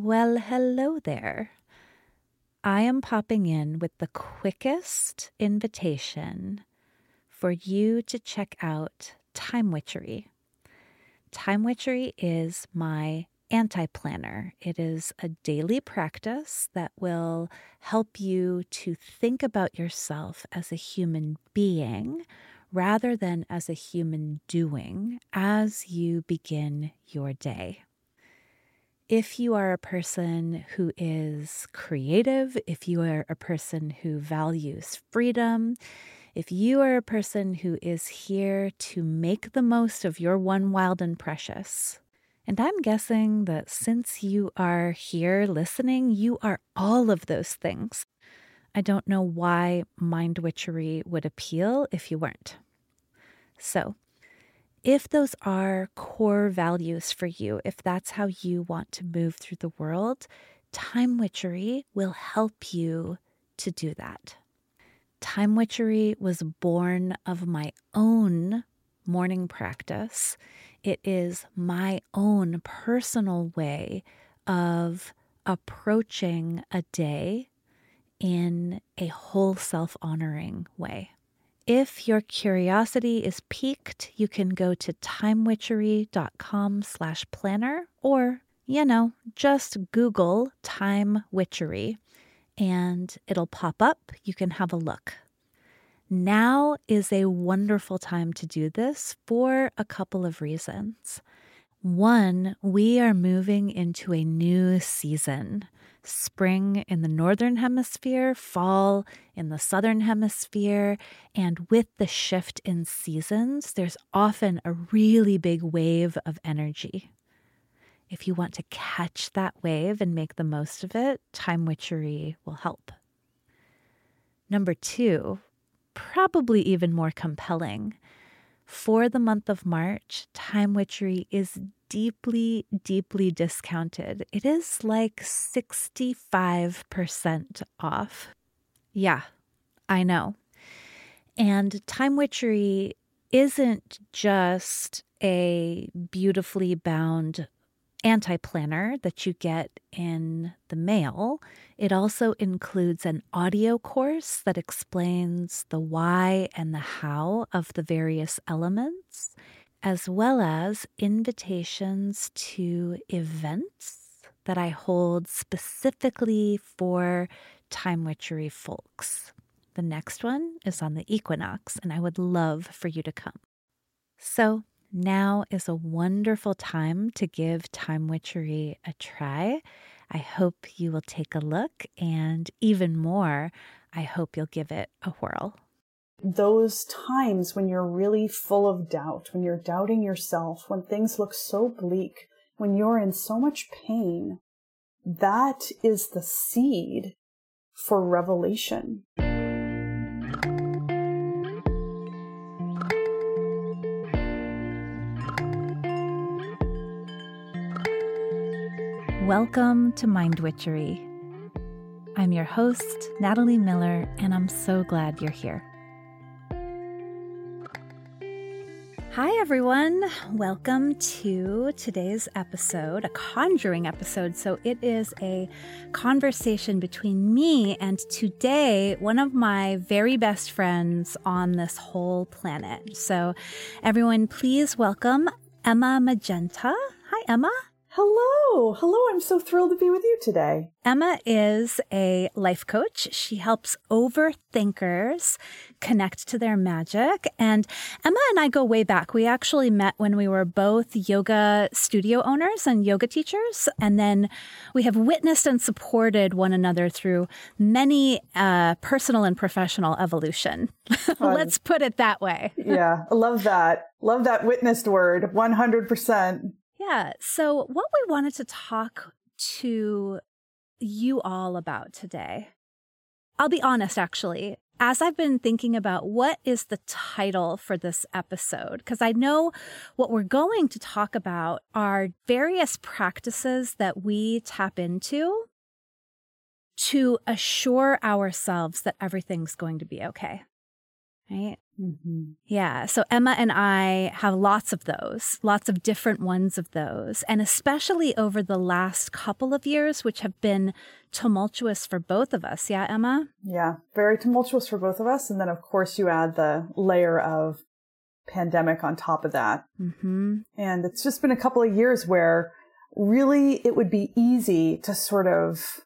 Well, hello there. I am popping in with the quickest invitation for you to check out Time Witchery. Time Witchery is my anti planner. It is a daily practice that will help you to think about yourself as a human being rather than as a human doing as you begin your day. If you are a person who is creative, if you are a person who values freedom, if you are a person who is here to make the most of your one wild and precious, and I'm guessing that since you are here listening, you are all of those things. I don't know why mind witchery would appeal if you weren't. So, if those are core values for you, if that's how you want to move through the world, time witchery will help you to do that. Time witchery was born of my own morning practice. It is my own personal way of approaching a day in a whole self honoring way. If your curiosity is piqued, you can go to timewitchery.com slash planner or, you know, just Google time witchery and it'll pop up. You can have a look. Now is a wonderful time to do this for a couple of reasons. One, we are moving into a new season. Spring in the northern hemisphere, fall in the southern hemisphere, and with the shift in seasons, there's often a really big wave of energy. If you want to catch that wave and make the most of it, time witchery will help. Number two, probably even more compelling. For the month of March, Time Witchery is deeply, deeply discounted. It is like 65% off. Yeah, I know. And Time Witchery isn't just a beautifully bound anti planner that you get in the mail. It also includes an audio course that explains the why and the how of the various elements, as well as invitations to events that I hold specifically for time witchery folks. The next one is on the equinox, and I would love for you to come. So, now is a wonderful time to give Time Witchery a try. I hope you will take a look, and even more, I hope you'll give it a whirl. Those times when you're really full of doubt, when you're doubting yourself, when things look so bleak, when you're in so much pain, that is the seed for revelation. Welcome to Mind Witchery. I'm your host, Natalie Miller, and I'm so glad you're here. Hi, everyone. Welcome to today's episode, a conjuring episode. So, it is a conversation between me and today one of my very best friends on this whole planet. So, everyone, please welcome Emma Magenta. Hi, Emma. Hello. Hello. I'm so thrilled to be with you today. Emma is a life coach. She helps overthinkers connect to their magic. And Emma and I go way back. We actually met when we were both yoga studio owners and yoga teachers. And then we have witnessed and supported one another through many uh, personal and professional evolution. Let's put it that way. yeah. Love that. Love that witnessed word. 100%. Yeah. So, what we wanted to talk to you all about today, I'll be honest, actually, as I've been thinking about what is the title for this episode, because I know what we're going to talk about are various practices that we tap into to assure ourselves that everything's going to be okay. Right? Mm-hmm. Yeah. So Emma and I have lots of those, lots of different ones of those. And especially over the last couple of years, which have been tumultuous for both of us. Yeah, Emma? Yeah, very tumultuous for both of us. And then, of course, you add the layer of pandemic on top of that. Mm-hmm. And it's just been a couple of years where really it would be easy to sort of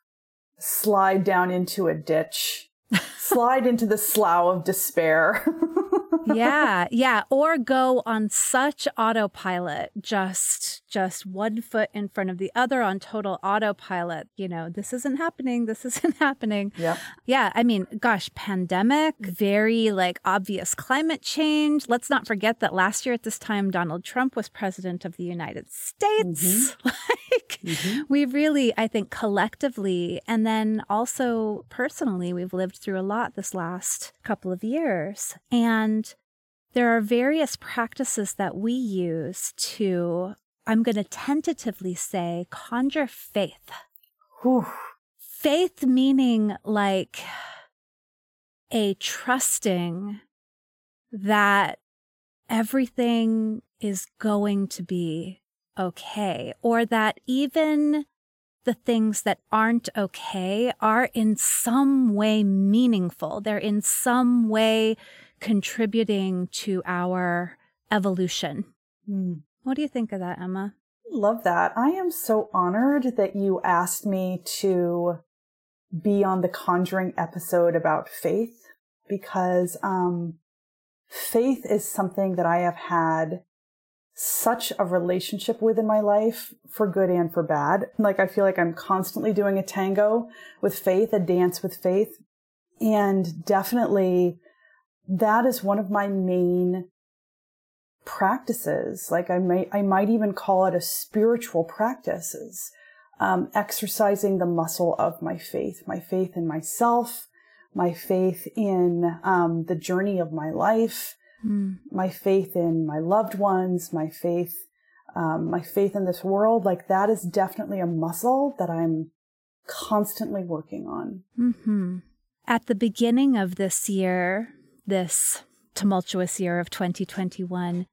slide down into a ditch, slide into the slough of despair. yeah, yeah, or go on such autopilot, just just one foot in front of the other on total autopilot. You know, this isn't happening, this isn't happening. Yeah. Yeah, I mean, gosh, pandemic, very like obvious climate change. Let's not forget that last year at this time Donald Trump was president of the United States. Mm-hmm. like Mm-hmm. we really, I think collectively and then also personally, we've lived through a lot this last couple of years. And there are various practices that we use to, I'm going to tentatively say, conjure faith. Whew. Faith meaning like a trusting that everything is going to be okay, or that even the things that aren't okay are in some way meaningful. They're in some way contributing to our evolution. Mm. What do you think of that, Emma? Love that. I am so honored that you asked me to be on the Conjuring episode about faith because um, faith is something that I have had such a relationship with in my life for good and for bad. Like I feel like I'm constantly doing a tango with faith, a dance with faith. And definitely that is one of my main practices. Like I might, I might even call it a spiritual practices. Um, exercising the muscle of my faith, my faith in myself, my faith in um, the journey of my life, Mm. my faith in my loved ones, my faith, um, my faith in this world. Like that is definitely a muscle that I'm constantly working on. Mm-hmm. At the beginning of this year, this tumultuous year of 2021,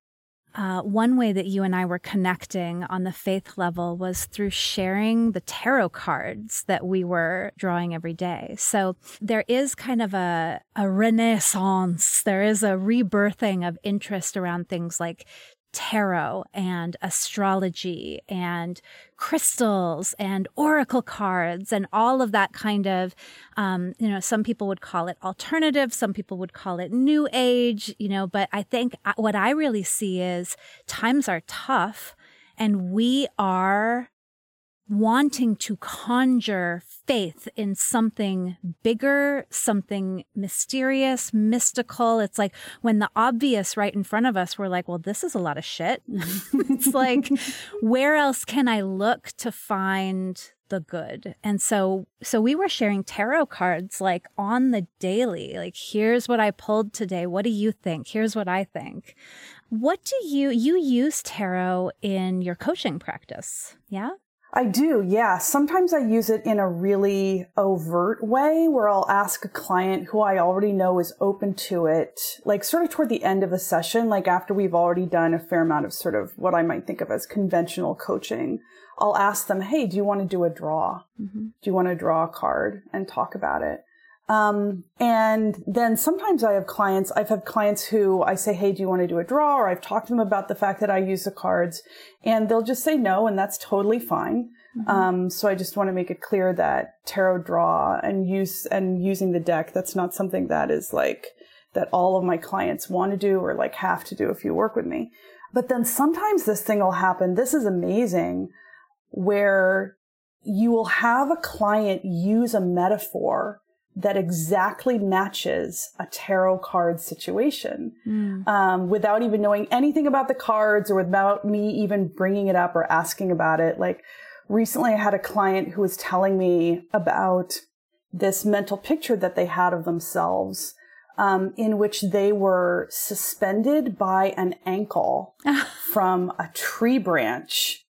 uh, one way that you and I were connecting on the faith level was through sharing the tarot cards that we were drawing every day. So there is kind of a, a renaissance, there is a rebirthing of interest around things like tarot and astrology and crystals and oracle cards and all of that kind of um, you know some people would call it alternative some people would call it new age you know but i think uh, what i really see is times are tough and we are wanting to conjure faith in something bigger, something mysterious, mystical. It's like when the obvious right in front of us, we're like, well, this is a lot of shit. it's like, where else can I look to find the good? And so, so we were sharing tarot cards like on the daily, like, here's what I pulled today. What do you think? Here's what I think. What do you, you use tarot in your coaching practice? Yeah. I do, yeah. Sometimes I use it in a really overt way where I'll ask a client who I already know is open to it, like sort of toward the end of a session, like after we've already done a fair amount of sort of what I might think of as conventional coaching. I'll ask them, hey, do you want to do a draw? Mm-hmm. Do you want to draw a card and talk about it? Um, and then sometimes I have clients, I've had clients who I say, Hey, do you want to do a draw? Or I've talked to them about the fact that I use the cards and they'll just say no. And that's totally fine. Mm-hmm. Um, so I just want to make it clear that tarot draw and use and using the deck, that's not something that is like, that all of my clients want to do or like have to do if you work with me. But then sometimes this thing will happen. This is amazing where you will have a client use a metaphor that exactly matches a tarot card situation Mm. um, without even knowing anything about the cards or without me even bringing it up or asking about it. Like recently, I had a client who was telling me about this mental picture that they had of themselves. Um, in which they were suspended by an ankle from a tree branch.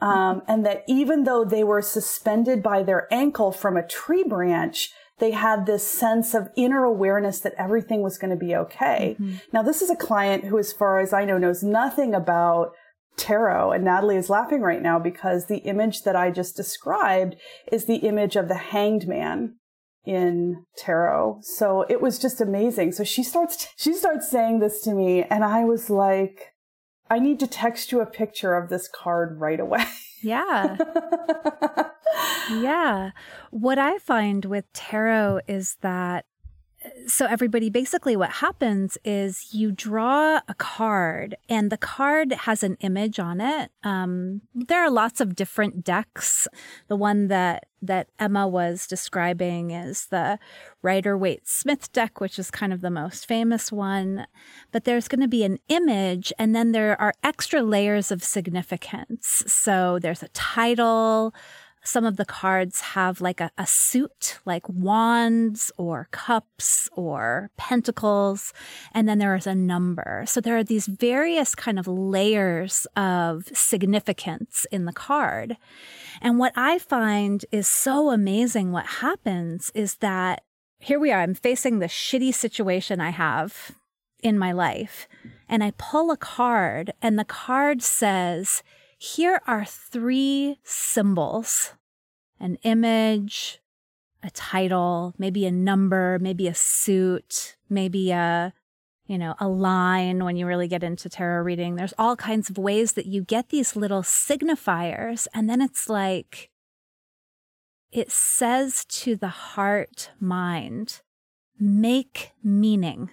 Um, and that even though they were suspended by their ankle from a tree branch, they had this sense of inner awareness that everything was going to be okay. Mm-hmm. Now, this is a client who, as far as I know, knows nothing about tarot. And Natalie is laughing right now because the image that I just described is the image of the hanged man in tarot. So it was just amazing. So she starts, she starts saying this to me and I was like, I need to text you a picture of this card right away. Yeah. yeah. What I find with tarot is that so everybody basically what happens is you draw a card and the card has an image on it. Um, there are lots of different decks. The one that that emma was describing is the rider waite smith deck which is kind of the most famous one. But there's going to be an image and then there are extra layers of significance. So there's a title some of the cards have like a, a, suit, like wands or cups or pentacles, and then there is a number. So there are these various kind of layers of significance in the card. And what I find is so amazing what happens is that here we are, I'm facing the shitty situation I have in my life, and I pull a card, and the card says, here are three symbols an image, a title, maybe a number, maybe a suit, maybe a you know, a line when you really get into tarot reading. There's all kinds of ways that you get these little signifiers. And then it's like, it says to the heart mind, make meaning.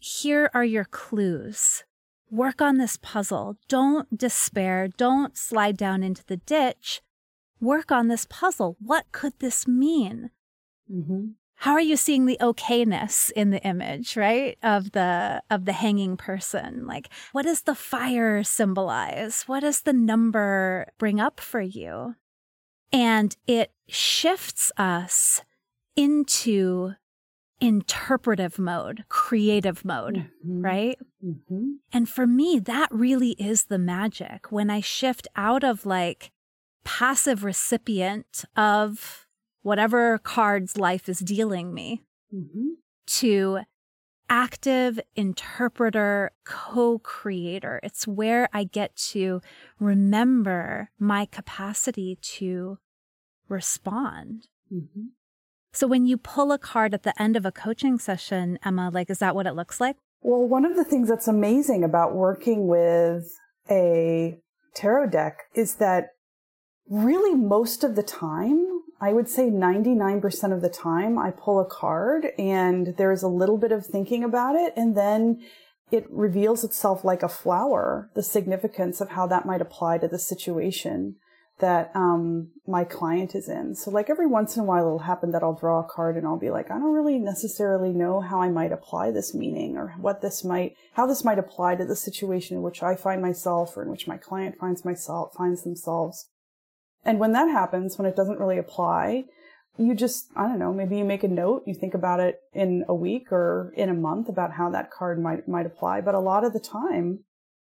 Here are your clues. Work on this puzzle. Don't despair. Don't slide down into the ditch. Work on this puzzle. What could this mean? Mm-hmm. How are you seeing the okayness in the image, right? Of the of the hanging person. Like, what does the fire symbolize? What does the number bring up for you? And it shifts us into interpretive mode, creative mode, mm-hmm. right? Mm-hmm. And for me, that really is the magic when I shift out of like passive recipient of whatever cards life is dealing me mm-hmm. to active interpreter, co creator. It's where I get to remember my capacity to respond. Mm-hmm. So when you pull a card at the end of a coaching session, Emma, like, is that what it looks like? Well, one of the things that's amazing about working with a tarot deck is that really most of the time, I would say 99% of the time, I pull a card and there's a little bit of thinking about it. And then it reveals itself like a flower, the significance of how that might apply to the situation that um, my client is in. So like every once in a while it'll happen that I'll draw a card and I'll be like, I don't really necessarily know how I might apply this meaning or what this might, how this might apply to the situation in which I find myself or in which my client finds myself, finds themselves. And when that happens, when it doesn't really apply, you just, I don't know, maybe you make a note, you think about it in a week or in a month about how that card might, might apply. But a lot of the time,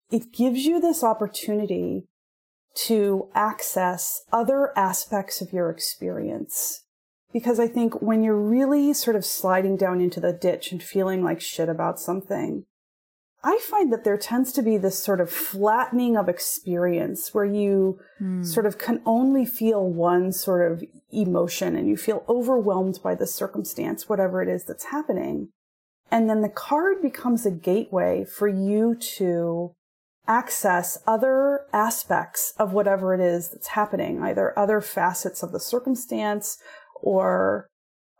it gives you this opportunity to access other aspects of your experience. Because I think when you're really sort of sliding down into the ditch and feeling like shit about something, I find that there tends to be this sort of flattening of experience where you mm. sort of can only feel one sort of emotion and you feel overwhelmed by the circumstance, whatever it is that's happening. And then the card becomes a gateway for you to access other aspects of whatever it is that's happening, either other facets of the circumstance or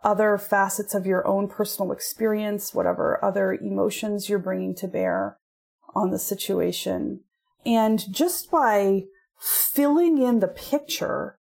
other facets of your own personal experience, whatever other emotions you're bringing to bear on the situation. And just by filling in the picture,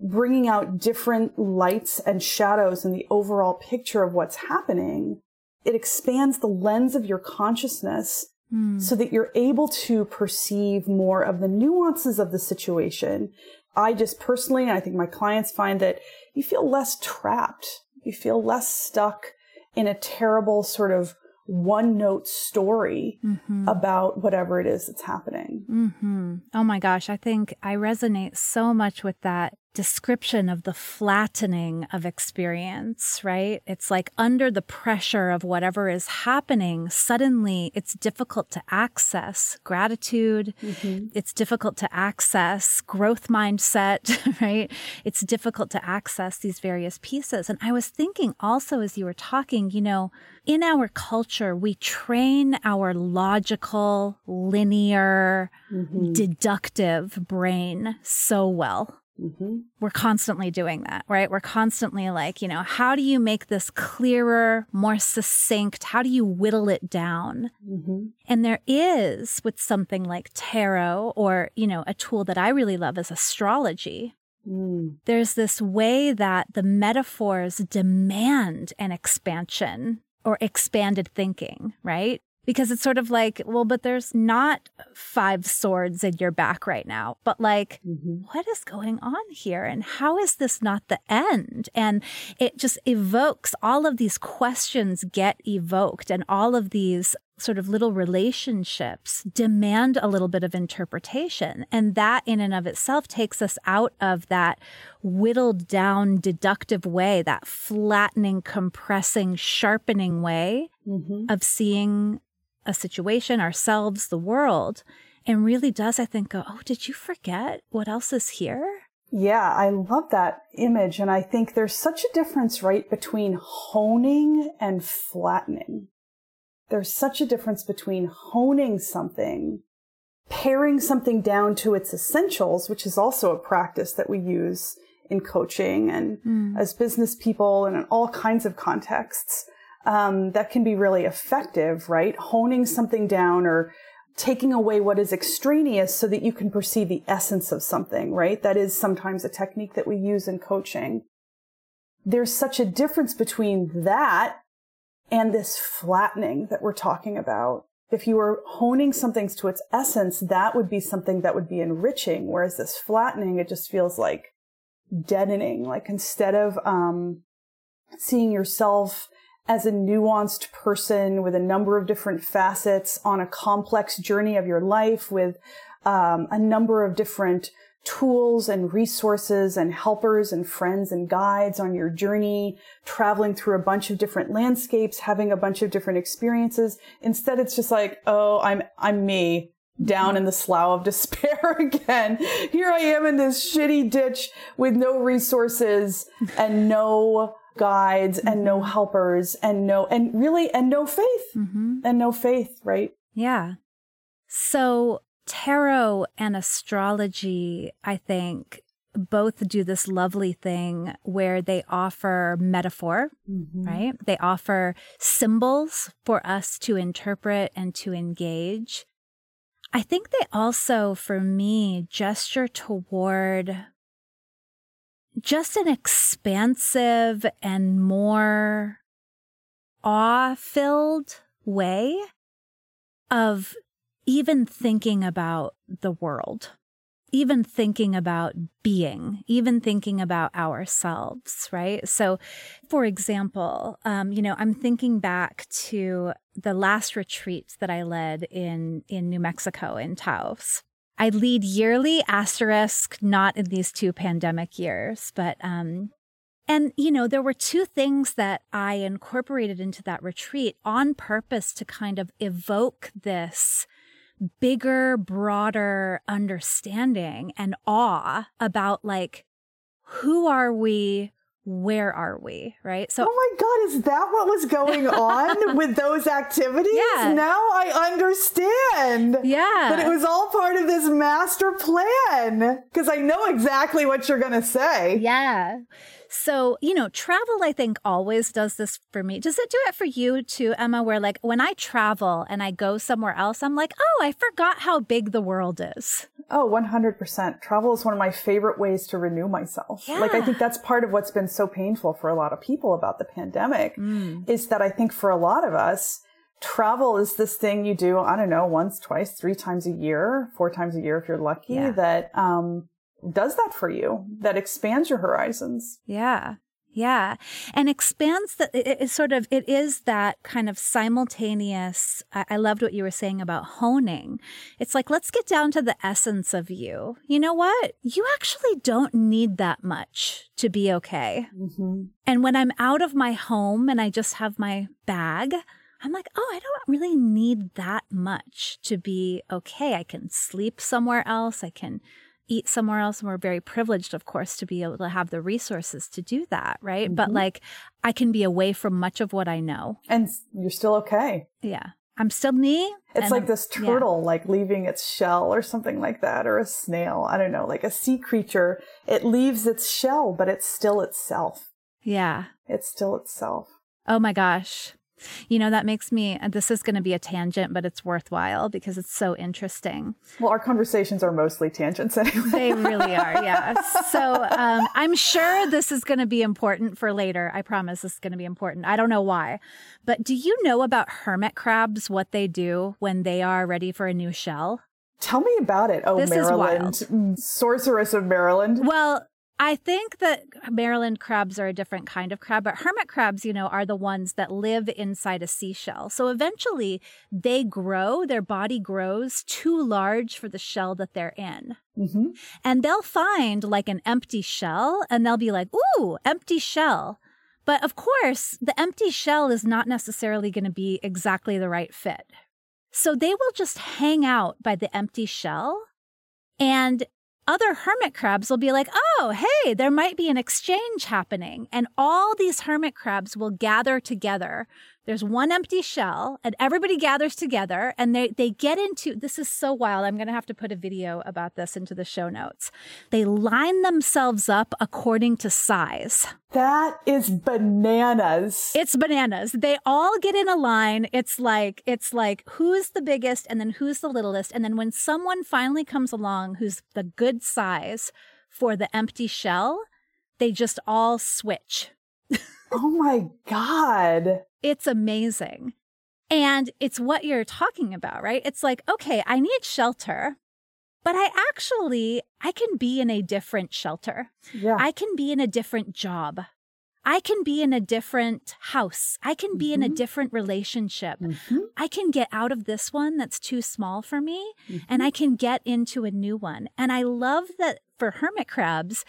bringing out different lights and shadows in the overall picture of what's happening, it expands the lens of your consciousness mm. so that you're able to perceive more of the nuances of the situation. I just personally, and I think my clients find that you feel less trapped you feel less stuck in a terrible sort of one note story mm-hmm. about whatever it is that's happening. Mm-hmm. Oh my gosh. I think I resonate so much with that description of the flattening of experience, right? It's like under the pressure of whatever is happening, suddenly it's difficult to access gratitude. Mm-hmm. It's difficult to access growth mindset, right? It's difficult to access these various pieces. And I was thinking also as you were talking, you know, in our culture, we train our logical, linear, mm-hmm. deductive brain so well Mm-hmm. We're constantly doing that, right? We're constantly like, you know, how do you make this clearer, more succinct? How do you whittle it down? Mm-hmm. And there is with something like tarot or, you know, a tool that I really love is astrology. Mm. There's this way that the metaphors demand an expansion or expanded thinking, right? Because it's sort of like, well, but there's not five swords in your back right now. But like, mm-hmm. what is going on here? And how is this not the end? And it just evokes all of these questions get evoked and all of these sort of little relationships demand a little bit of interpretation. And that in and of itself takes us out of that whittled down deductive way, that flattening, compressing, sharpening way mm-hmm. of seeing a situation, ourselves, the world, and really does, I think, go, oh, did you forget what else is here? Yeah, I love that image. And I think there's such a difference, right, between honing and flattening. There's such a difference between honing something, paring something down to its essentials, which is also a practice that we use in coaching and mm. as business people and in all kinds of contexts um, that can be really effective, right? Honing something down or taking away what is extraneous so that you can perceive the essence of something, right? That is sometimes a technique that we use in coaching. There's such a difference between that and this flattening that we're talking about. If you were honing something to its essence, that would be something that would be enriching. Whereas this flattening, it just feels like deadening. Like instead of, um, seeing yourself as a nuanced person with a number of different facets on a complex journey of your life with um, a number of different tools and resources and helpers and friends and guides on your journey, traveling through a bunch of different landscapes, having a bunch of different experiences. Instead, it's just like, oh, I'm, I'm me down in the slough of despair again. Here I am in this shitty ditch with no resources and no guides mm-hmm. and no mm-hmm. helpers and no, and really, and no faith mm-hmm. and no faith, right? Yeah. So tarot and astrology, I think, both do this lovely thing where they offer metaphor, mm-hmm. right? They offer symbols for us to interpret and to engage. I think they also, for me, gesture toward just an expansive and more awe filled way of even thinking about the world, even thinking about being, even thinking about ourselves, right? So, for example, um, you know, I'm thinking back to the last retreat that I led in in New Mexico in Taos. I lead yearly asterisk, not in these two pandemic years, but um, and you know there were two things that I incorporated into that retreat on purpose to kind of evoke this bigger, broader understanding and awe about like who are we? Where are we? Right. So, oh my God, is that what was going on with those activities? Yeah. Now I understand. Yeah. That it was all part of this master plan. Because I know exactly what you're going to say. Yeah. So, you know, travel, I think, always does this for me. Does it do it for you too, Emma? Where, like, when I travel and I go somewhere else, I'm like, oh, I forgot how big the world is. Oh, 100%. Travel is one of my favorite ways to renew myself. Yeah. Like, I think that's part of what's been so painful for a lot of people about the pandemic mm. is that I think for a lot of us, travel is this thing you do, I don't know, once, twice, three times a year, four times a year if you're lucky, yeah. that, um, does that for you, that expands your horizons. Yeah. Yeah. And expands the, it, it sort of, it is that kind of simultaneous. I, I loved what you were saying about honing. It's like, let's get down to the essence of you. You know what? You actually don't need that much to be okay. Mm-hmm. And when I'm out of my home and I just have my bag, I'm like, oh, I don't really need that much to be okay. I can sleep somewhere else. I can eat somewhere else. And we're very privileged, of course, to be able to have the resources to do that. Right. Mm-hmm. But like, I can be away from much of what I know. And you're still okay. Yeah. I'm still me. It's like I'm, this turtle, yeah. like leaving its shell or something like that, or a snail. I don't know, like a sea creature. It leaves its shell, but it's still itself. Yeah. It's still itself. Oh my gosh. You know, that makes me, this is going to be a tangent, but it's worthwhile because it's so interesting. Well, our conversations are mostly tangents anyway. they really are, yeah. So um, I'm sure this is going to be important for later. I promise this is going to be important. I don't know why. But do you know about hermit crabs, what they do when they are ready for a new shell? Tell me about it. Oh, this Maryland, sorceress of Maryland. Well, I think that Maryland crabs are a different kind of crab, but hermit crabs, you know, are the ones that live inside a seashell. So eventually they grow, their body grows too large for the shell that they're in. Mm-hmm. And they'll find like an empty shell and they'll be like, ooh, empty shell. But of course, the empty shell is not necessarily going to be exactly the right fit. So they will just hang out by the empty shell. And other hermit crabs will be like, oh, hey, there might be an exchange happening. And all these hermit crabs will gather together there's one empty shell and everybody gathers together and they, they get into this is so wild. I'm going to have to put a video about this into the show notes. They line themselves up according to size. That is bananas. It's bananas. They all get in a line. It's like, it's like who's the biggest and then who's the littlest. And then when someone finally comes along who's the good size for the empty shell, they just all switch. Oh my God. It's amazing. And it's what you're talking about, right? It's like, okay, I need shelter, but I actually, I can be in a different shelter. Yeah. I can be in a different job. I can be in a different house. I can be mm-hmm. in a mm-hmm. different relationship. Mm-hmm. I can get out of this one that's too small for me mm-hmm. and I can get into a new one. And I love that for hermit crabs,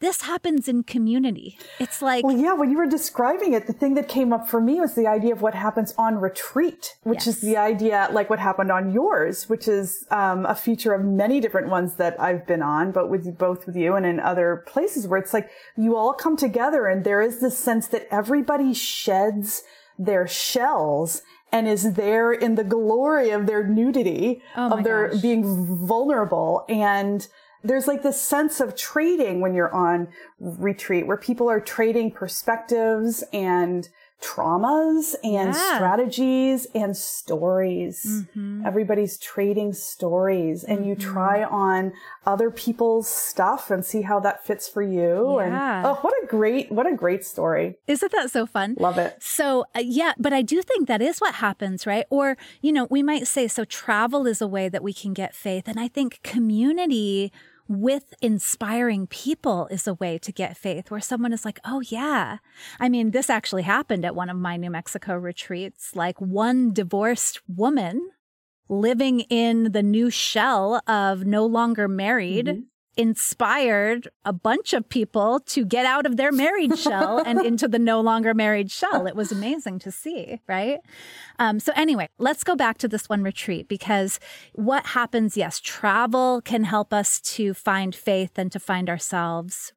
this happens in community. It's like. Well, yeah, when you were describing it, the thing that came up for me was the idea of what happens on retreat, which yes. is the idea like what happened on yours, which is um, a feature of many different ones that I've been on, but with both with you and in other places where it's like you all come together and there is this sense that everybody sheds their shells and is there in the glory of their nudity, oh of their gosh. being vulnerable and there's like this sense of trading when you're on retreat where people are trading perspectives and traumas and yeah. strategies and stories. Mm-hmm. Everybody's trading stories and mm-hmm. you try on other people's stuff and see how that fits for you. Yeah. And oh, what a great, what a great story. Isn't that so fun? Love it. So, uh, yeah, but I do think that is what happens, right? Or, you know, we might say, so travel is a way that we can get faith. And I think community with inspiring people is a way to get faith where someone is like, oh, yeah. I mean, this actually happened at one of my New Mexico retreats. Like one divorced woman living in the new shell of no longer married. Mm-hmm inspired a bunch of people to get out of their married shell and into the no longer married shell. It was amazing to see, right? Um, so, anyway, let's go back to this one retreat because what happens, yes, travel can help us to find faith and to find ourselves.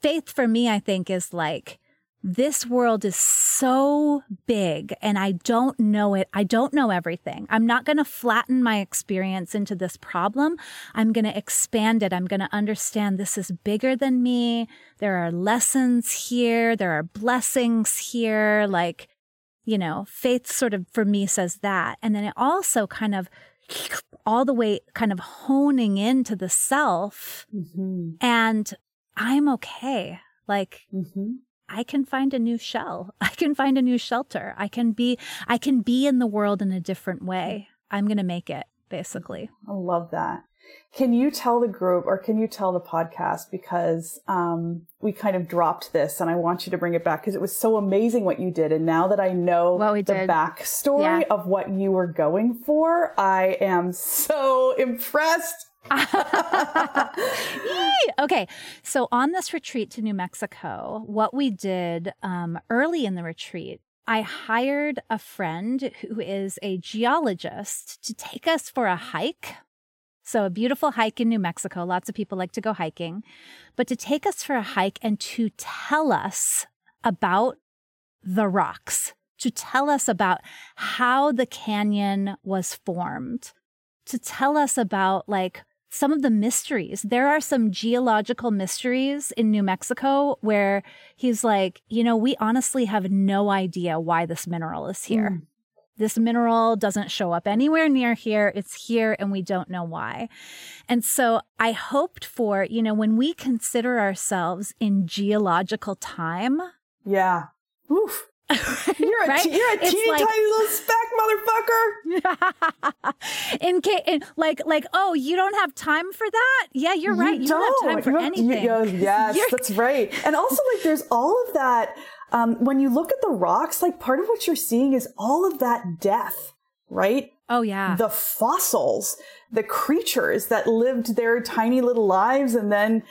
Faith for me, I think, is like this world is so big and I don't know it. I don't know everything. I'm not going to flatten my experience into this problem. I'm going to expand it. I'm going to understand this is bigger than me. There are lessons here. There are blessings here. Like, you know, faith sort of for me says that. And then it also kind of all the way kind of honing into the self mm-hmm. and I'm okay. Like, mm-hmm. I can find a new shell. I can find a new shelter. I can be I can be in the world in a different way. I'm going to make it basically. I love that. can you tell the group or can you tell the podcast because um, we kind of dropped this and I want you to bring it back because it was so amazing what you did. And now that I know the did. backstory yeah. of what you were going for, I am so impressed. Okay, so on this retreat to New Mexico, what we did um, early in the retreat I hired a friend who is a geologist to take us for a hike. So, a beautiful hike in New Mexico. Lots of people like to go hiking, but to take us for a hike and to tell us about the rocks, to tell us about how the canyon was formed, to tell us about like some of the mysteries. There are some geological mysteries in New Mexico where he's like, you know, we honestly have no idea why this mineral is here. Mm. This mineral doesn't show up anywhere near here. It's here and we don't know why. And so I hoped for, you know, when we consider ourselves in geological time. Yeah. Oof. You're a, right? you're a teeny like, tiny little speck, motherfucker. in case, in, like, like, oh, you don't have time for that? Yeah, you're right. You, you don't. don't. have time for have, anything. You, yes, that's right. And also, like, there's all of that. Um, when you look at the rocks, like, part of what you're seeing is all of that death, right? Oh yeah. The fossils, the creatures that lived their tiny little lives, and then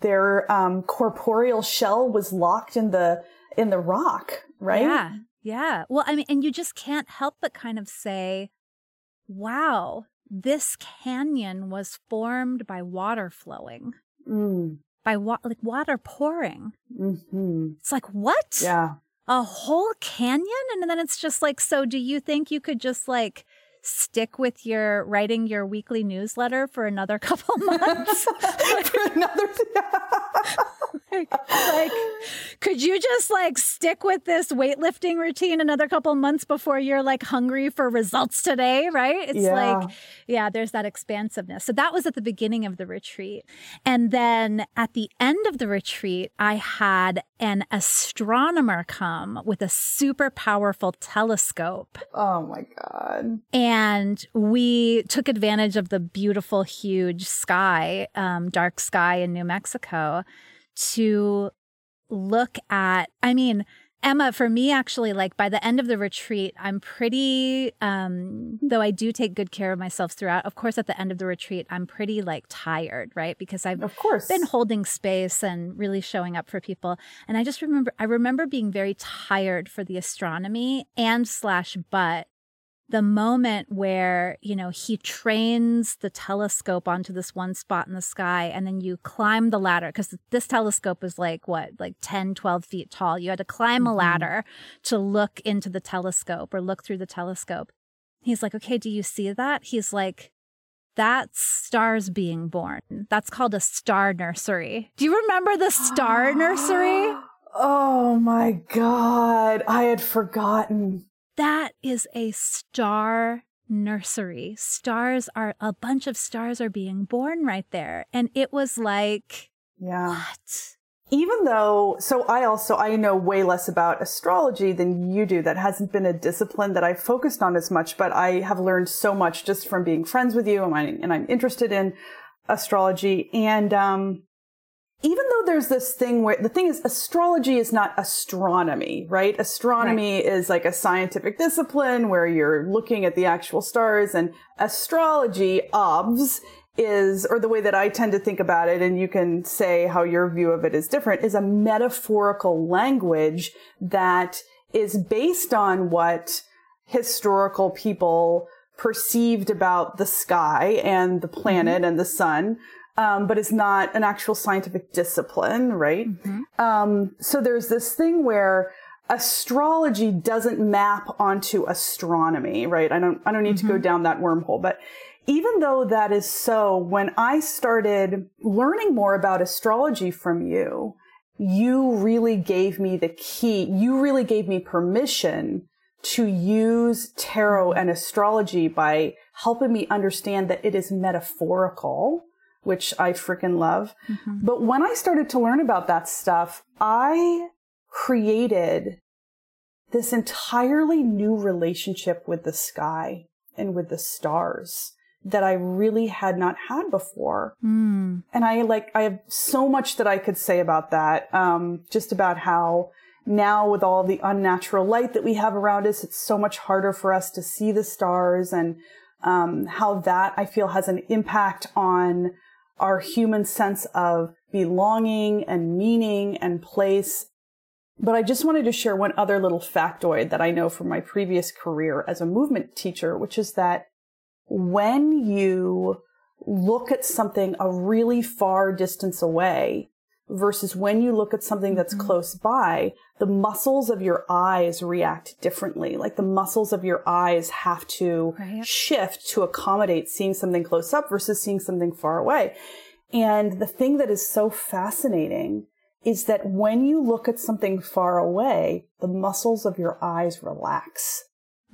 their um, corporeal shell was locked in the in the rock right? Yeah. Yeah. Well, I mean, and you just can't help but kind of say, wow, this canyon was formed by water flowing. Mm. By wa- like water pouring. Mm-hmm. It's like, what? Yeah. A whole canyon? And then it's just like, so do you think you could just like stick with your writing your weekly newsletter for another couple months? for another like, like, could you just like stick with this weightlifting routine another couple months before you're like hungry for results today, right? It's yeah. like, yeah, there's that expansiveness. So that was at the beginning of the retreat. And then at the end of the retreat, I had an astronomer come with a super powerful telescope. Oh my God. And we took advantage of the beautiful, huge sky, um, dark sky in New Mexico to look at, I mean, Emma, for me, actually, like by the end of the retreat, I'm pretty, um, though I do take good care of myself throughout. Of course, at the end of the retreat, I'm pretty like tired, right? Because I've of course been holding space and really showing up for people. And I just remember, I remember being very tired for the astronomy and slash but the moment where, you know, he trains the telescope onto this one spot in the sky and then you climb the ladder because this telescope is like what, like 10, 12 feet tall. You had to climb a mm-hmm. ladder to look into the telescope or look through the telescope. He's like, okay, do you see that? He's like, that's stars being born. That's called a star nursery. Do you remember the star nursery? Oh my God. I had forgotten that is a star nursery. Stars are a bunch of stars are being born right there. And it was like, yeah. What? Even though, so I also, I know way less about astrology than you do. That hasn't been a discipline that I've focused on as much, but I have learned so much just from being friends with you and, I, and I'm interested in astrology. And, um, even though there's this thing where the thing is astrology is not astronomy, right? Astronomy right. is like a scientific discipline where you're looking at the actual stars and astrology, obs, is, or the way that I tend to think about it, and you can say how your view of it is different, is a metaphorical language that is based on what historical people perceived about the sky and the planet mm-hmm. and the sun um, but it's not an actual scientific discipline, right? Mm-hmm. Um, so there's this thing where astrology doesn't map onto astronomy, right? I don't, I don't need mm-hmm. to go mm-hmm. down that wormhole, but even though that is so, when I started learning more about astrology from you, you really gave me the key. You really gave me permission to use tarot and astrology by helping me understand that it is metaphorical which I freaking love. Mm-hmm. But when I started to learn about that stuff, I created this entirely new relationship with the sky and with the stars that I really had not had before. Mm. And I like, I have so much that I could say about that. Um, just about how now with all the unnatural light that we have around us, it's so much harder for us to see the stars and, um, how that I feel has an impact on our human sense of belonging and meaning and place. But I just wanted to share one other little factoid that I know from my previous career as a movement teacher, which is that when you look at something a really far distance away versus when you look at something that's mm-hmm. close by, the muscles of your eyes react differently. Like the muscles of your eyes have to right. shift to accommodate seeing something close up versus seeing something far away. And the thing that is so fascinating is that when you look at something far away, the muscles of your eyes relax.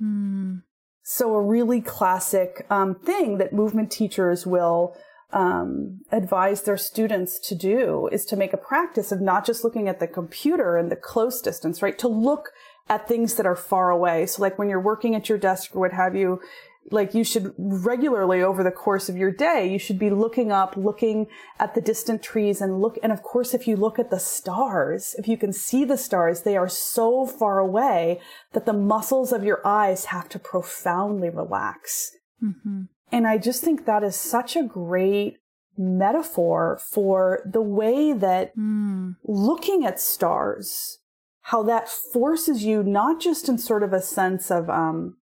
Mm. So a really classic um, thing that movement teachers will um, advise their students to do is to make a practice of not just looking at the computer and the close distance, right? To look at things that are far away. So like when you're working at your desk or what have you, like you should regularly over the course of your day, you should be looking up, looking at the distant trees and look. And of course, if you look at the stars, if you can see the stars, they are so far away that the muscles of your eyes have to profoundly relax. Mm-hmm. And I just think that is such a great metaphor for the way that mm. looking at stars, how that forces you not just in sort of a sense of, um,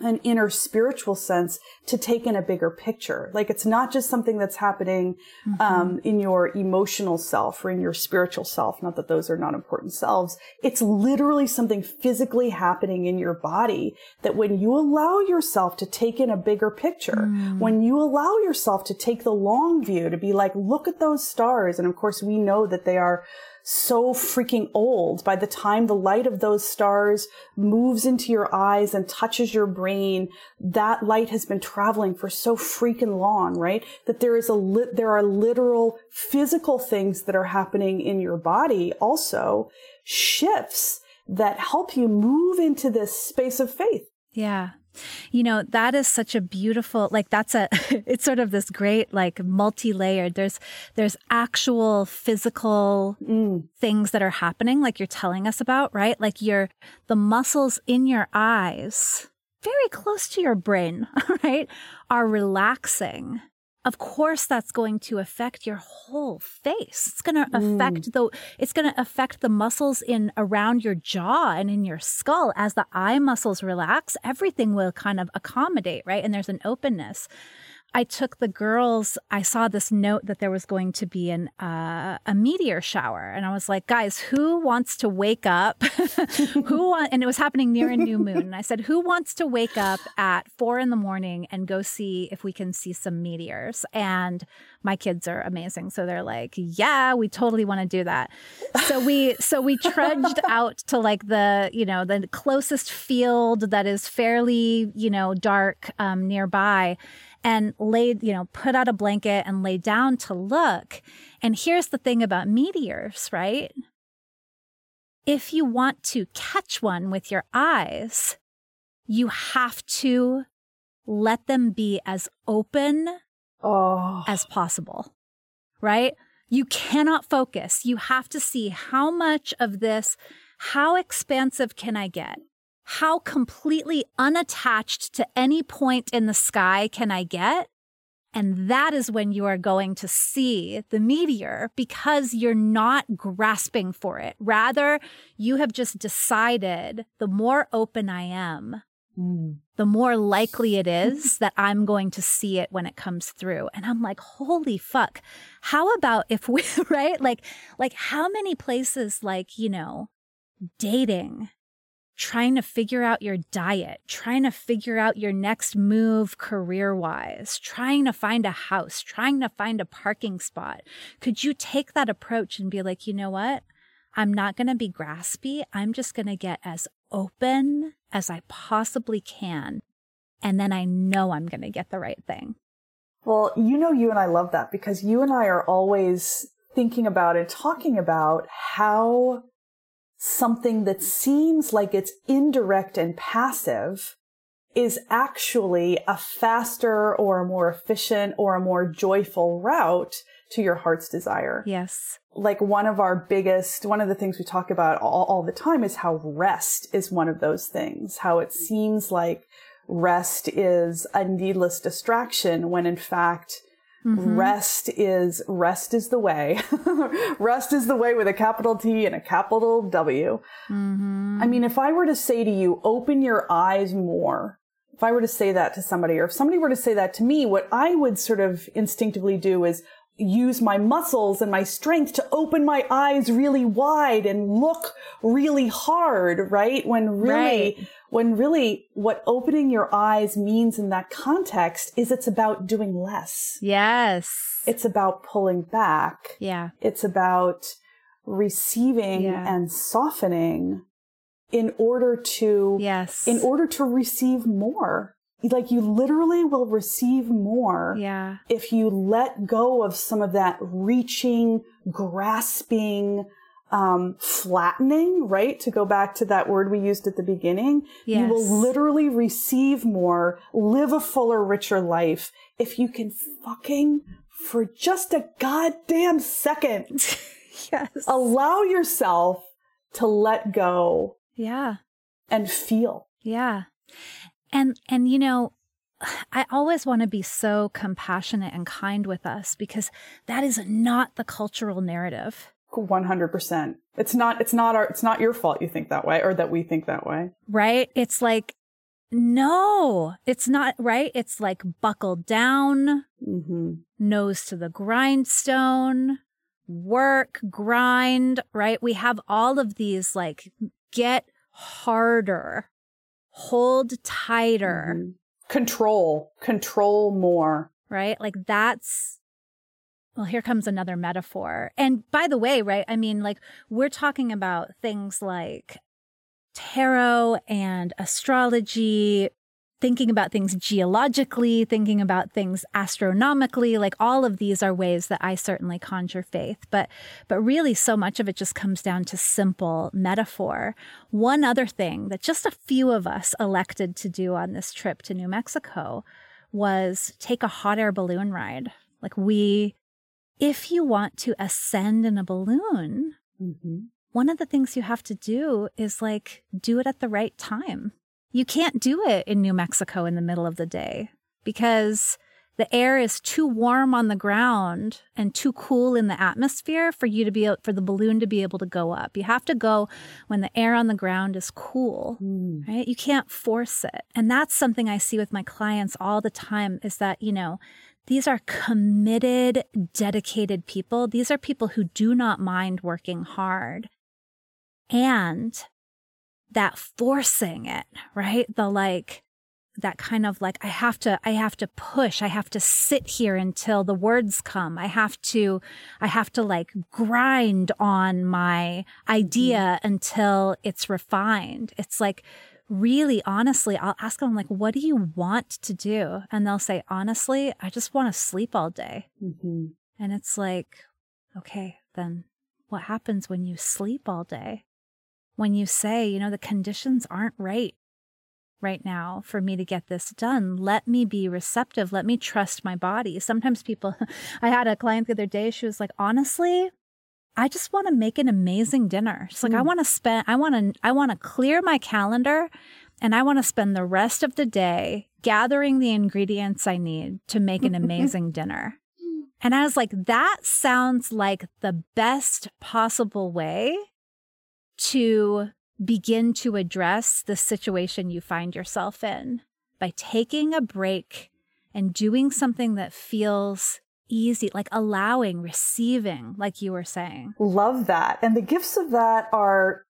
an inner spiritual sense to take in a bigger picture. Like it's not just something that's happening mm-hmm. um, in your emotional self or in your spiritual self. Not that those are not important selves. It's literally something physically happening in your body that when you allow yourself to take in a bigger picture, mm. when you allow yourself to take the long view, to be like, look at those stars. And of course, we know that they are so freaking old. By the time the light of those stars moves into your eyes and touches your brain, that light has been traveling for so freaking long, right? That there is a li- there are literal physical things that are happening in your body also shifts that help you move into this space of faith. Yeah. You know, that is such a beautiful, like that's a, it's sort of this great, like multi-layered. There's, there's actual physical mm. things that are happening, like you're telling us about, right? Like your, the muscles in your eyes, very close to your brain, right, are relaxing of course that's going to affect your whole face. It's going to affect mm. the it's going to affect the muscles in around your jaw and in your skull. As the eye muscles relax everything will kind of accommodate right? And there's an openness I took the girls. I saw this note that there was going to be an uh, a meteor shower, and I was like, "Guys, who wants to wake up? who want?" And it was happening near a new moon. And I said, "Who wants to wake up at four in the morning and go see if we can see some meteors?" And my kids are amazing, so they're like, "Yeah, we totally want to do that." So we so we trudged out to like the you know the closest field that is fairly you know dark um, nearby and laid, you know, put out a blanket and lay down to look. And here's the thing about meteors, right? If you want to catch one with your eyes, you have to let them be as open oh. as possible, right? You cannot focus. You have to see how much of this, how expansive can I get? How completely unattached to any point in the sky can I get? And that is when you are going to see the meteor because you're not grasping for it. Rather, you have just decided the more open I am, mm. the more likely it is that I'm going to see it when it comes through. And I'm like, holy fuck. How about if we, right? Like, like how many places like, you know, dating trying to figure out your diet, trying to figure out your next move career wise, trying to find a house, trying to find a parking spot. Could you take that approach and be like, you know what? I'm not going to be graspy. I'm just going to get as open as I possibly can. And then I know I'm going to get the right thing. Well, you know, you and I love that because you and I are always thinking about and talking about how something that seems like it's indirect and passive is actually a faster or a more efficient or a more joyful route to your heart's desire. Yes. Like one of our biggest, one of the things we talk about all, all the time is how rest is one of those things. How it seems like rest is a needless distraction when in fact, Mm-hmm. Rest is rest is the way. rest is the way with a capital T and a capital W. Mm-hmm. I mean, if I were to say to you, open your eyes more, if I were to say that to somebody, or if somebody were to say that to me, what I would sort of instinctively do is use my muscles and my strength to open my eyes really wide and look really hard, right? When really, right. when really what opening your eyes means in that context is it's about doing less. Yes. It's about pulling back. Yeah. It's about receiving yeah. and softening in order to, yes, in order to receive more like you literally will receive more yeah. if you let go of some of that reaching, grasping, um, flattening, right? To go back to that word we used at the beginning. Yes. You will literally receive more, live a fuller, richer life if you can fucking, for just a goddamn second, yes. allow yourself to let go. Yeah. And feel. Yeah. And and you know, I always want to be so compassionate and kind with us because that is not the cultural narrative. 100%. It's not it's not our it's not your fault you think that way or that we think that way. Right? It's like no, it's not right. It's like buckle down, mm-hmm. nose to the grindstone, work, grind, right? We have all of these like get harder hold tighter. Mm-hmm. Control, control more. Right? Like that's, well, here comes another metaphor. And by the way, right? I mean, like we're talking about things like tarot and astrology, thinking about things geologically, thinking about things astronomically, like all of these are ways that I certainly conjure faith. But but really so much of it just comes down to simple metaphor. One other thing that just a few of us elected to do on this trip to New Mexico was take a hot air balloon ride. Like we if you want to ascend in a balloon, mm-hmm. one of the things you have to do is like do it at the right time you can't do it in New Mexico in the middle of the day because the air is too warm on the ground and too cool in the atmosphere for you to be for the balloon to be able to go up. You have to go when the air on the ground is cool, mm. right? You can't force it. And that's something I see with my clients all the time is that, you know, these are committed, dedicated people. These are people who do not mind working hard. And that forcing it, right? The like, that kind of like, I have to, I have to push. I have to sit here until the words come. I have to, I have to like grind on my idea mm-hmm. until it's refined. It's like, really honestly, I'll ask them like, what do you want to do? And they'll say, honestly, I just want to sleep all day. Mm-hmm. And it's like, okay, then what happens when you sleep all day? When you say, you know, the conditions aren't right right now for me to get this done. Let me be receptive. Let me trust my body. Sometimes people, I had a client the other day, she was like, honestly, I just want to make an amazing dinner. She's like, mm. I want to spend, I want to, I want to clear my calendar and I want to spend the rest of the day gathering the ingredients I need to make an amazing dinner. And I was like, that sounds like the best possible way to begin to address the situation you find yourself in by taking a break and doing something that feels easy, like allowing, receiving, like you were saying. Love that. And the gifts of that are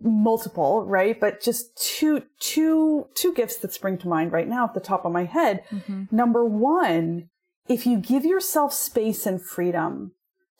multiple, right? But just two, two, two gifts that spring to mind right now at the top of my head. Mm-hmm. Number one, if you give yourself space and freedom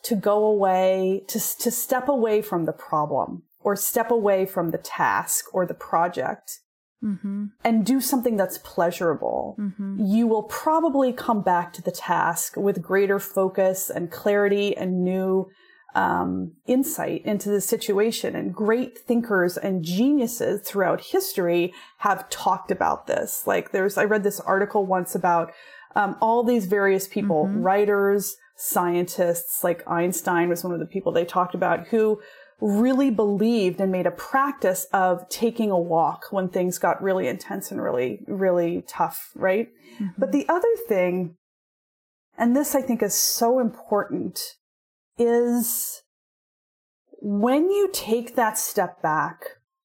to go away, to, to step away from the problem, or step away from the task or the project mm-hmm. and do something that's pleasurable, mm-hmm. you will probably come back to the task with greater focus and clarity and new um, insight into the situation. And great thinkers and geniuses throughout history have talked about this. Like there's, I read this article once about um, all these various people, mm-hmm. writers, scientists, like Einstein was one of the people they talked about who really believed and made a practice of taking a walk when things got really intense and really, really tough, right? Mm-hmm. But the other thing, and this I think is so important, is when you take that step back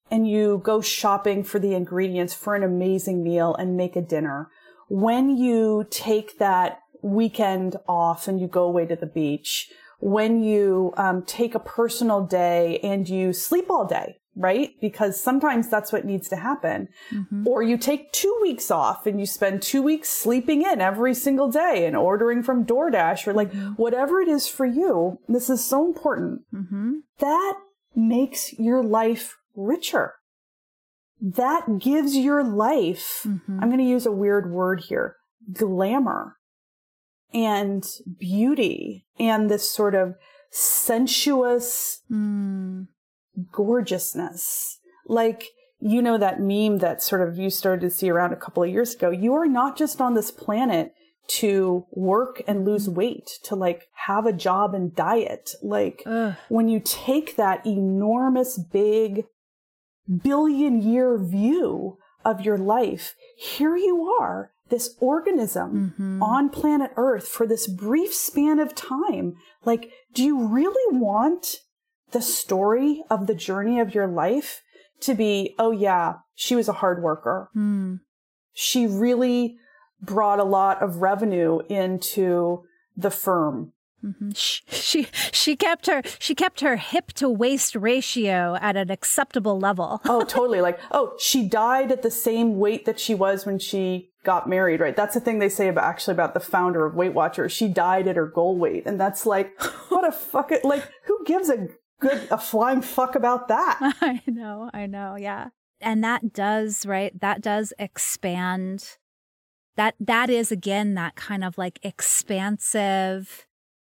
and you go shopping for the ingredients for an amazing meal and make a dinner, when you take that weekend off and you go away to the beach, when you um, take a personal day and you sleep all day, right? Because sometimes that's what needs to happen. Mm-hmm. Or you take two weeks off and you spend two weeks sleeping in every single day and ordering from DoorDash or like mm-hmm. whatever it is for you. This is so important. Mm-hmm. That makes your life richer. That gives your life, mm-hmm. I'm going to use a weird word here, glamour and beauty and this sort of sensuous mm. gorgeousness. Like, you know, that meme that sort of you started to see around a couple of years ago. You are not just on this planet to work and lose mm. weight, to like have a job and diet. Like, Ugh. when you take that enormous, big, billion year view of your life, here you are this organism mm-hmm. on planet Earth for this brief span of time. Like, do you really want the story of the journey of your life to be, oh yeah, she was a hard worker. Mm. She really brought a lot of revenue into the firm. Mm-hmm. She she kept her she kept her hip to waist ratio at an acceptable level. oh, totally. Like, oh, she died at the same weight that she was when she got married, right? That's the thing they say about actually about the founder of Weight Watchers. She died at her goal weight. And that's like, what a fuck it, like, who gives a good, a flying fuck about that? I know, I know. Yeah. And that does, right? That does expand. That, that is again, that kind of like expansive,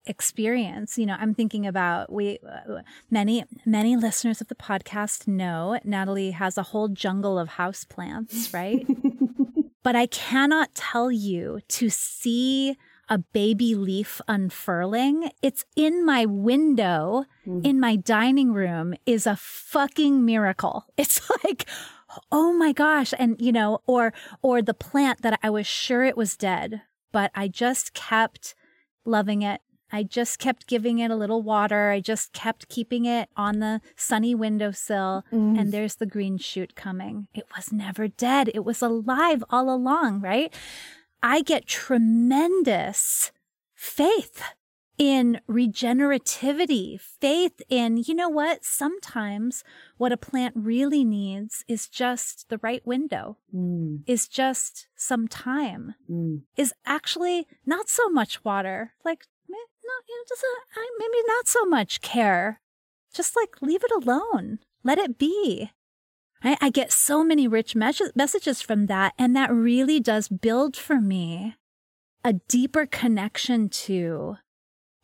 experience. You know, I'm thinking about we uh, many many listeners of the podcast know Natalie has a whole jungle of house plants, right? but I cannot tell you to see a baby leaf unfurling. It's in my window mm. in my dining room is a fucking miracle. It's like, oh my gosh. And, you know, or, or the plant that I was sure it was dead, but I just kept loving it, I just kept giving it a little water. I just kept keeping it on the sunny windowsill. Mm. And there's the green shoot coming. It was never dead. It was alive all along, right? I get tremendous faith in regenerativity, faith in, you know what? Sometimes what a plant really needs is just the right window, mm. is just some time, mm. is actually not so much water. Like not, you know, just a, I, maybe not so much care. Just like leave it alone. Let it be. I, I get so many rich mes- messages from that. And that really does build for me a deeper connection to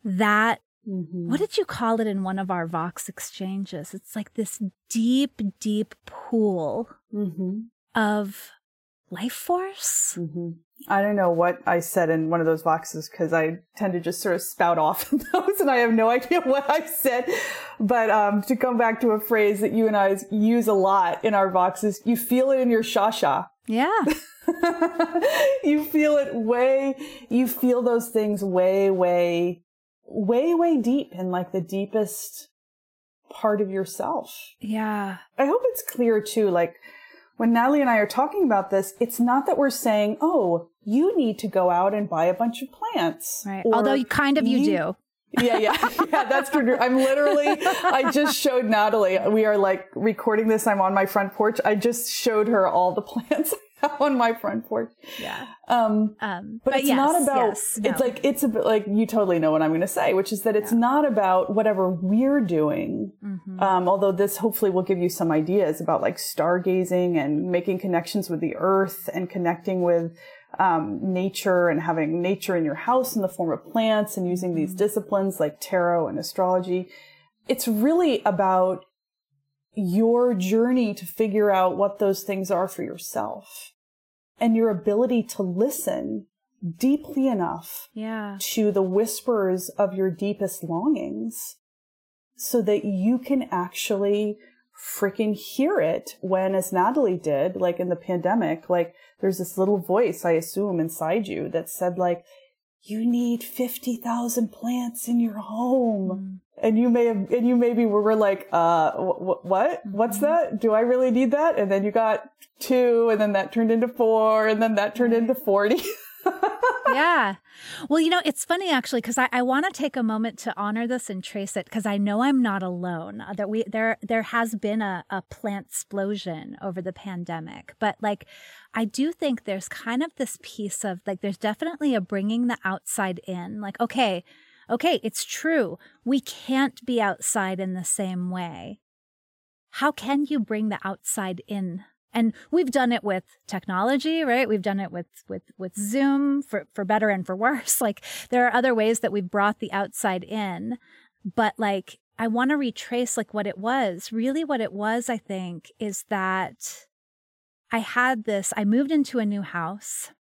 that. Mm-hmm. What did you call it in one of our Vox exchanges? It's like this deep, deep pool mm-hmm. of life force. Mm-hmm. I don't know what I said in one of those Voxes because I tend to just sort of spout off those and I have no idea what I said. But um, to come back to a phrase that you and I use a lot in our Voxes, you feel it in your shasha. Yeah. you feel it way, you feel those things way, way, way, way deep in like the deepest part of yourself. Yeah. I hope it's clear too, like, when Natalie and I are talking about this, it's not that we're saying, oh, you need to go out and buy a bunch of plants. Right. Although kind of you, you do. yeah, yeah, yeah. That's true. I'm literally. I just showed Natalie. We are like recording this. I'm on my front porch. I just showed her all the plants on my front porch. Yeah. Um, um but, but, it's yes, not about, yes, no. it's like, it's a bit like, you totally know what I'm going to say, which is that it's yeah. not about whatever we're doing. Mm-hmm. Um, although this hopefully will give you some ideas about like stargazing and making connections with the earth and connecting with um, nature and having nature in your house in the form of plants and using these disciplines like tarot and astrology. It's really about your journey to figure out what those things are for yourself and your ability to listen deeply enough yeah. to the whispers of your deepest longings so that you can actually freaking hear it when, as Natalie did, like in the pandemic, like there's this little voice, I assume, inside you that said, like, you need 50,000 plants in your home. Mm. And you may have, and you maybe were like, uh, wh- what? Mm-hmm. What's that? Do I really need that? And then you got two, and then that turned into four, and then that turned into 40. yeah. Well, you know, it's funny actually because I, I want to take a moment to honor this and trace it because I know I'm not alone. Uh, that we there there has been a, a plant explosion over the pandemic, but like I do think there's kind of this piece of like there's definitely a bringing the outside in. Like okay, okay, it's true we can't be outside in the same way. How can you bring the outside in and we've done it with technology, right? We've done it with with with Zoom for for better and for worse. Like there are other ways that we've brought the outside in, but like I want to retrace like what it was. Really what it was, I think, is that I had this I moved into a new house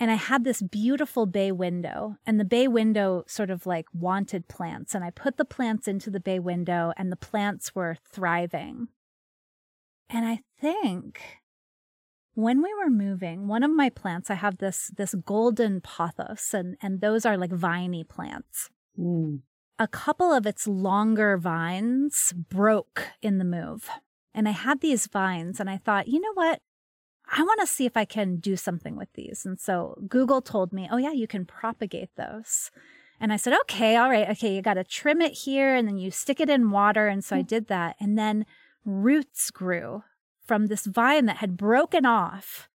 and I had this beautiful bay window, and the bay window sort of like wanted plants. And I put the plants into the bay window, and the plants were thriving. And I think when we were moving, one of my plants, I have this this golden pothos, and and those are like viney plants. Mm. A couple of its longer vines broke in the move, and I had these vines, and I thought, you know what? I want to see if I can do something with these. And so Google told me, oh yeah, you can propagate those. And I said, okay, all right, okay, you got to trim it here, and then you stick it in water. And so I hmm. did that, and then roots grew from this vine that had broken off.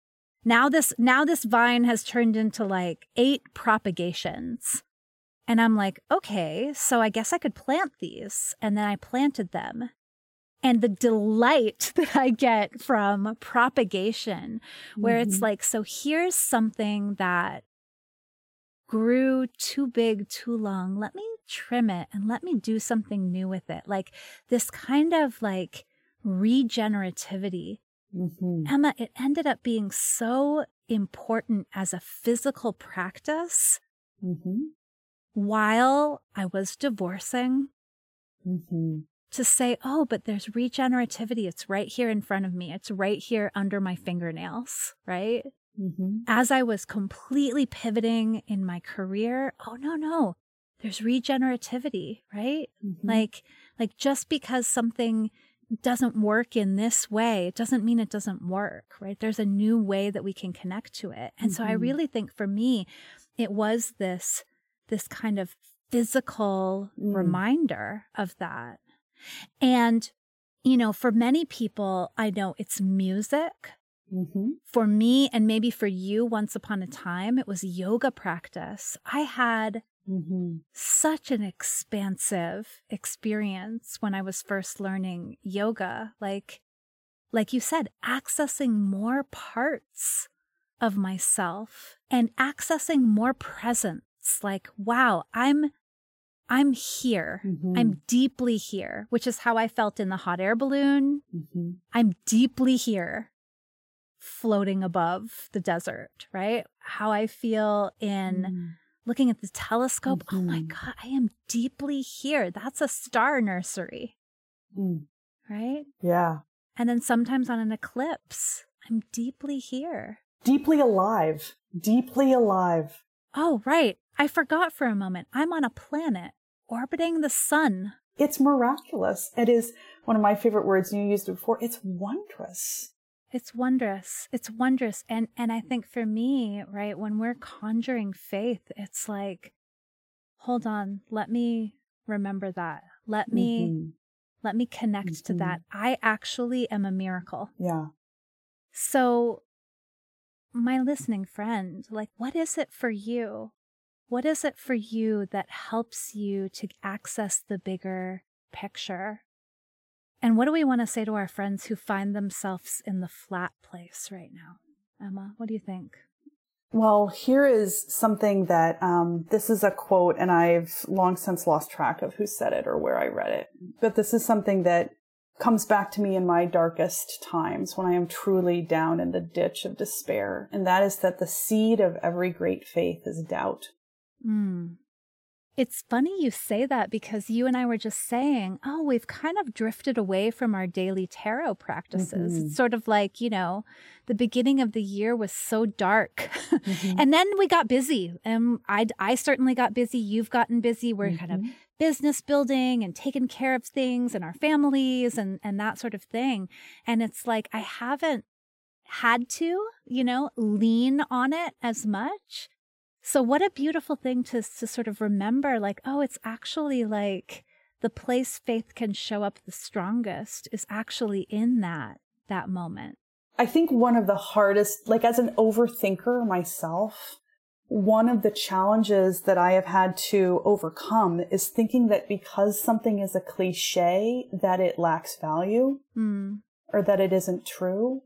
Now this now this vine has turned into like eight propagations. And I'm like, okay, so I guess I could plant these. And then I planted them. And the delight that I get from propagation, where mm-hmm. it's like, so here's something that grew too big, too long. Let me trim it and let me do something new with it. Like this kind of like regenerativity. Mm-hmm. Emma, it ended up being so important as a physical practice mm-hmm. while I was divorcing. Mm-hmm. To say, oh, but there's regenerativity. It's right here in front of me. It's right here under my fingernails, right? Mm-hmm. As I was completely pivoting in my career, oh, no, no, there's regenerativity, right? Mm-hmm. Like, like just because something doesn't work in this way, it doesn't mean it doesn't work, right? There's a new way that we can connect to it. And mm-hmm. so I mm-hmm. really think for me, it was this, this kind of physical mm. reminder of that. And, you know, for many people, I know it's music. Mm-hmm. For me, and maybe for you, once upon a time, it was yoga practice. I had Mm-hmm. Such an expansive experience when I was first learning yoga. Like, like you said, accessing more parts of myself and accessing more presence. Like, wow, I'm I'm here. Mm-hmm. I'm deeply here, which is how I felt in the hot air balloon. Mm-hmm. I'm deeply here, floating above the desert, right? How I feel in mm looking at the telescope. Mm-hmm. Oh my mm-hmm. God, I am deeply here. That's a star nursery. Mm. Right? Yeah. And then sometimes on an eclipse, I'm deeply here. Deeply alive. Deeply alive. Oh, right. I forgot for a moment. I'm on a planet orbiting the sun. It's miraculous. It is one of my favorite words. You used it before. It's wondrous. It's wondrous. It's wondrous. And and I think for me, right, when we're conjuring faith, it's like hold on, let me remember that. Let me mm-hmm. let me connect mm-hmm. to that. I actually am a miracle. Yeah. So my listening friend, like what is it for you? What is it for you that helps you to access the bigger picture? And what do we want to say to our friends who find themselves in the flat place right now? Emma, what do you think? Well, here is something that um, this is a quote, and I've long since lost track of who said it or where I read it. But this is something that comes back to me in my darkest times when I am truly down in the ditch of despair. And that is that the seed of every great faith is doubt. Mm. It's funny you say that because you and I were just saying, oh, we've kind of drifted away from our daily tarot practices. Mm-hmm. It's sort of like, you know, the beginning of the year was so dark. Mm-hmm. and then we got busy. And I, I certainly got busy. You've gotten busy. We're mm-hmm. kind of mm-hmm. business building and taking care of things and our families and, and that sort of thing. And it's like, I haven't had to, you know, lean on it as much. So what a beautiful thing to to sort of remember like oh it's actually like the place faith can show up the strongest is actually in that that moment. I think one of the hardest like as an overthinker myself one of the challenges that I have had to overcome is thinking that because something is a cliche that it lacks value mm. or that it isn't true.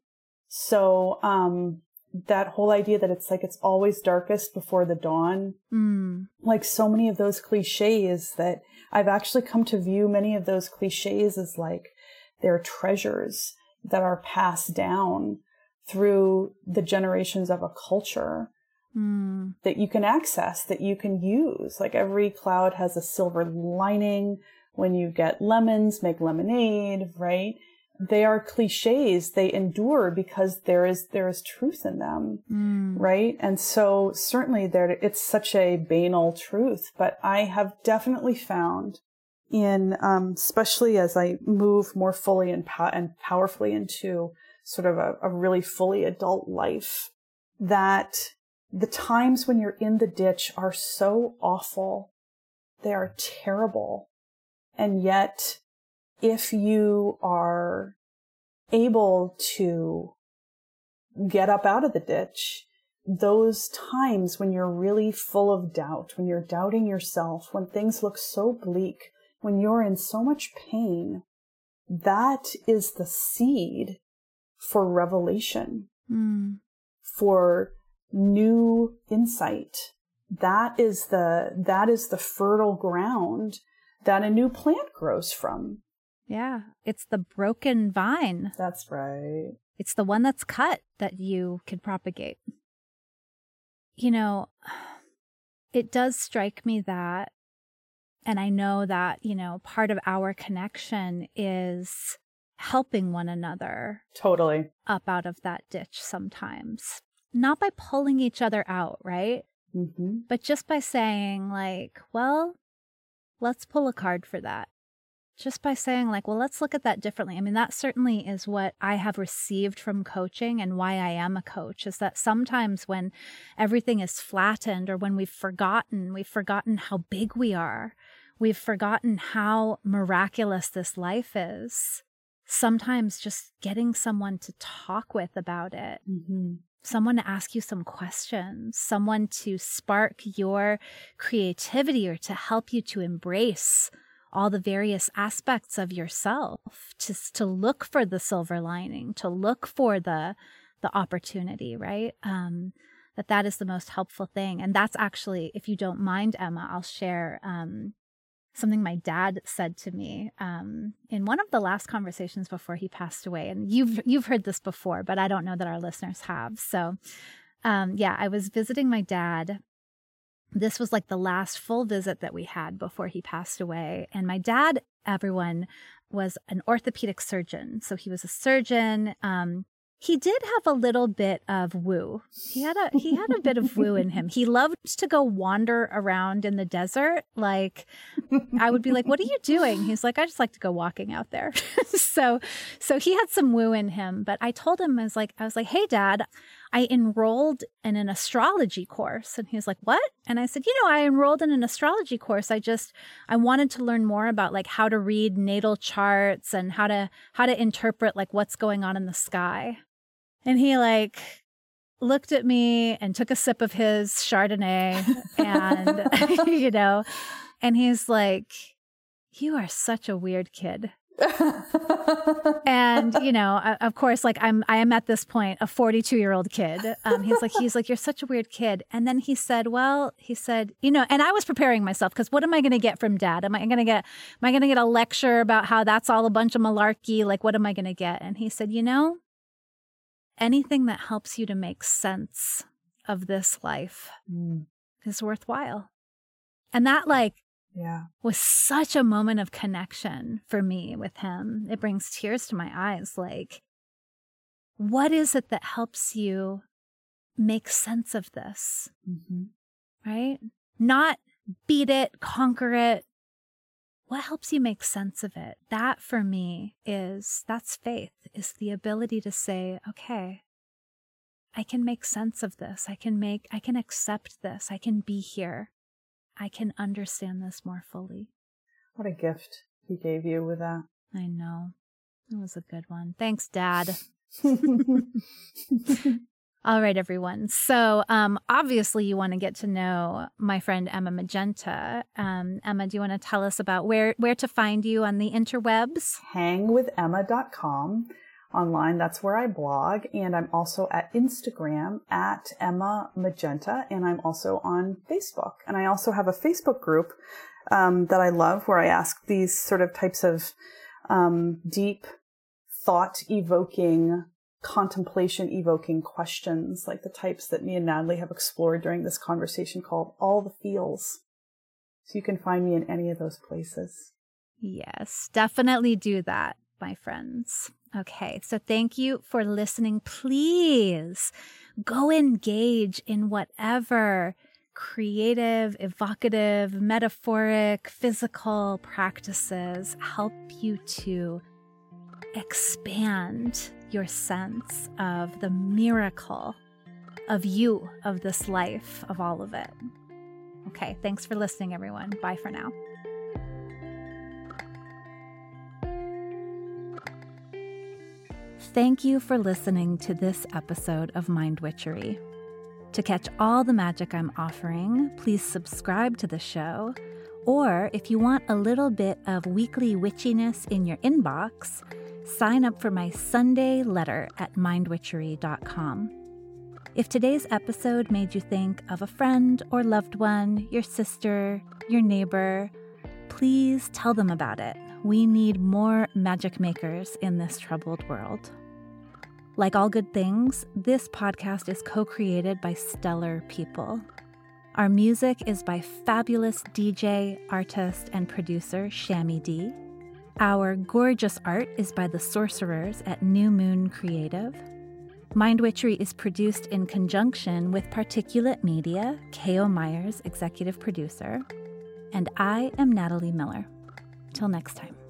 So um that whole idea that it's like it's always darkest before the dawn. Mm. Like so many of those cliches that I've actually come to view many of those cliches as like they're treasures that are passed down through the generations of a culture mm. that you can access, that you can use. Like every cloud has a silver lining. When you get lemons, make lemonade, right? They are cliches they endure because there is there is truth in them mm. right? And so certainly there it's such a banal truth but i have definitely found in um, especially as i move more fully and, po- and powerfully into sort of a, a really fully adult life that the times when you're in the ditch are so awful. They are terrible. And yet if you are able to get up out of the ditch, those times when you're really full of doubt, when you're doubting yourself, when things look so bleak, when you're in so much pain, that is the seed for revelation, mm. for new insight. That is the, that is the fertile ground that a new plant grows from. Yeah, it's the broken vine. That's right. It's the one that's cut that you can propagate. You know, it does strike me that, and I know that, you know, part of our connection is helping one another. Totally. Up out of that ditch sometimes. Not by pulling each other out, right? Mm-hmm. But just by saying, like, well, let's pull a card for that just by saying like well let's look at that differently. I mean that certainly is what i have received from coaching and why i am a coach is that sometimes when everything is flattened or when we've forgotten we've forgotten how big we are we've forgotten how miraculous this life is sometimes just getting someone to talk with about it mm-hmm. someone to ask you some questions, someone to spark your creativity or to help you to embrace all the various aspects of yourself to to look for the silver lining to look for the the opportunity right um that that is the most helpful thing and that's actually if you don't mind emma i'll share um something my dad said to me um, in one of the last conversations before he passed away. And you've you've heard this before, but I don't know that our listeners have. So, um, yeah, I was visiting my dad this was like the last full visit that we had before he passed away. And my dad, everyone, was an orthopedic surgeon. So he was a surgeon. Um, he did have a little bit of woo. He had a he had a bit of woo in him. He loved to go wander around in the desert. Like I would be like, "What are you doing?" He's like, "I just like to go walking out there." so so he had some woo in him, but I told him I was like I was like, "Hey dad, I enrolled in an astrology course." And he was like, "What?" And I said, "You know, I enrolled in an astrology course. I just I wanted to learn more about like how to read natal charts and how to how to interpret like what's going on in the sky." And he like looked at me and took a sip of his Chardonnay and, you know, and he's like, You are such a weird kid. and you know, of course, like I'm, I am at this point a 42 year old kid. Um, he's like, he's like, you're such a weird kid. And then he said, well, he said, you know, and I was preparing myself because what am I going to get from dad? Am I going to get, am I going to get a lecture about how that's all a bunch of malarkey? Like, what am I going to get? And he said, you know, anything that helps you to make sense of this life mm. is worthwhile. And that, like, yeah. was such a moment of connection for me with him. It brings tears to my eyes. Like, what is it that helps you make sense of this? Mm-hmm. Right? Not beat it, conquer it. What helps you make sense of it? That for me is that's faith, is the ability to say, okay, I can make sense of this. I can make, I can accept this. I can be here. I can understand this more fully. What a gift he gave you with that. I know. It was a good one. Thanks, Dad. All right, everyone. So, um, obviously, you want to get to know my friend Emma Magenta. Um, Emma, do you want to tell us about where where to find you on the interwebs? Hangwithemma.com online. That's where I blog. And I'm also at Instagram at Emma Magenta. And I'm also on Facebook. And I also have a Facebook group um, that I love where I ask these sort of types of um, deep thought evoking contemplation evoking questions like the types that me and Natalie have explored during this conversation called All the Feels. So you can find me in any of those places. Yes, definitely do that, my friends. Okay, so thank you for listening. Please go engage in whatever creative, evocative, metaphoric, physical practices help you to expand your sense of the miracle of you, of this life, of all of it. Okay, thanks for listening, everyone. Bye for now. Thank you for listening to this episode of Mind Witchery. To catch all the magic I'm offering, please subscribe to the show. Or if you want a little bit of weekly witchiness in your inbox, sign up for my Sunday letter at mindwitchery.com. If today's episode made you think of a friend or loved one, your sister, your neighbor, please tell them about it. We need more magic makers in this troubled world. Like all good things, this podcast is co created by stellar people. Our music is by fabulous DJ, artist, and producer Shammy D. Our gorgeous art is by the sorcerers at New Moon Creative. Mind Witchery is produced in conjunction with Particulate Media, K.O. Myers, executive producer. And I am Natalie Miller. Till next time.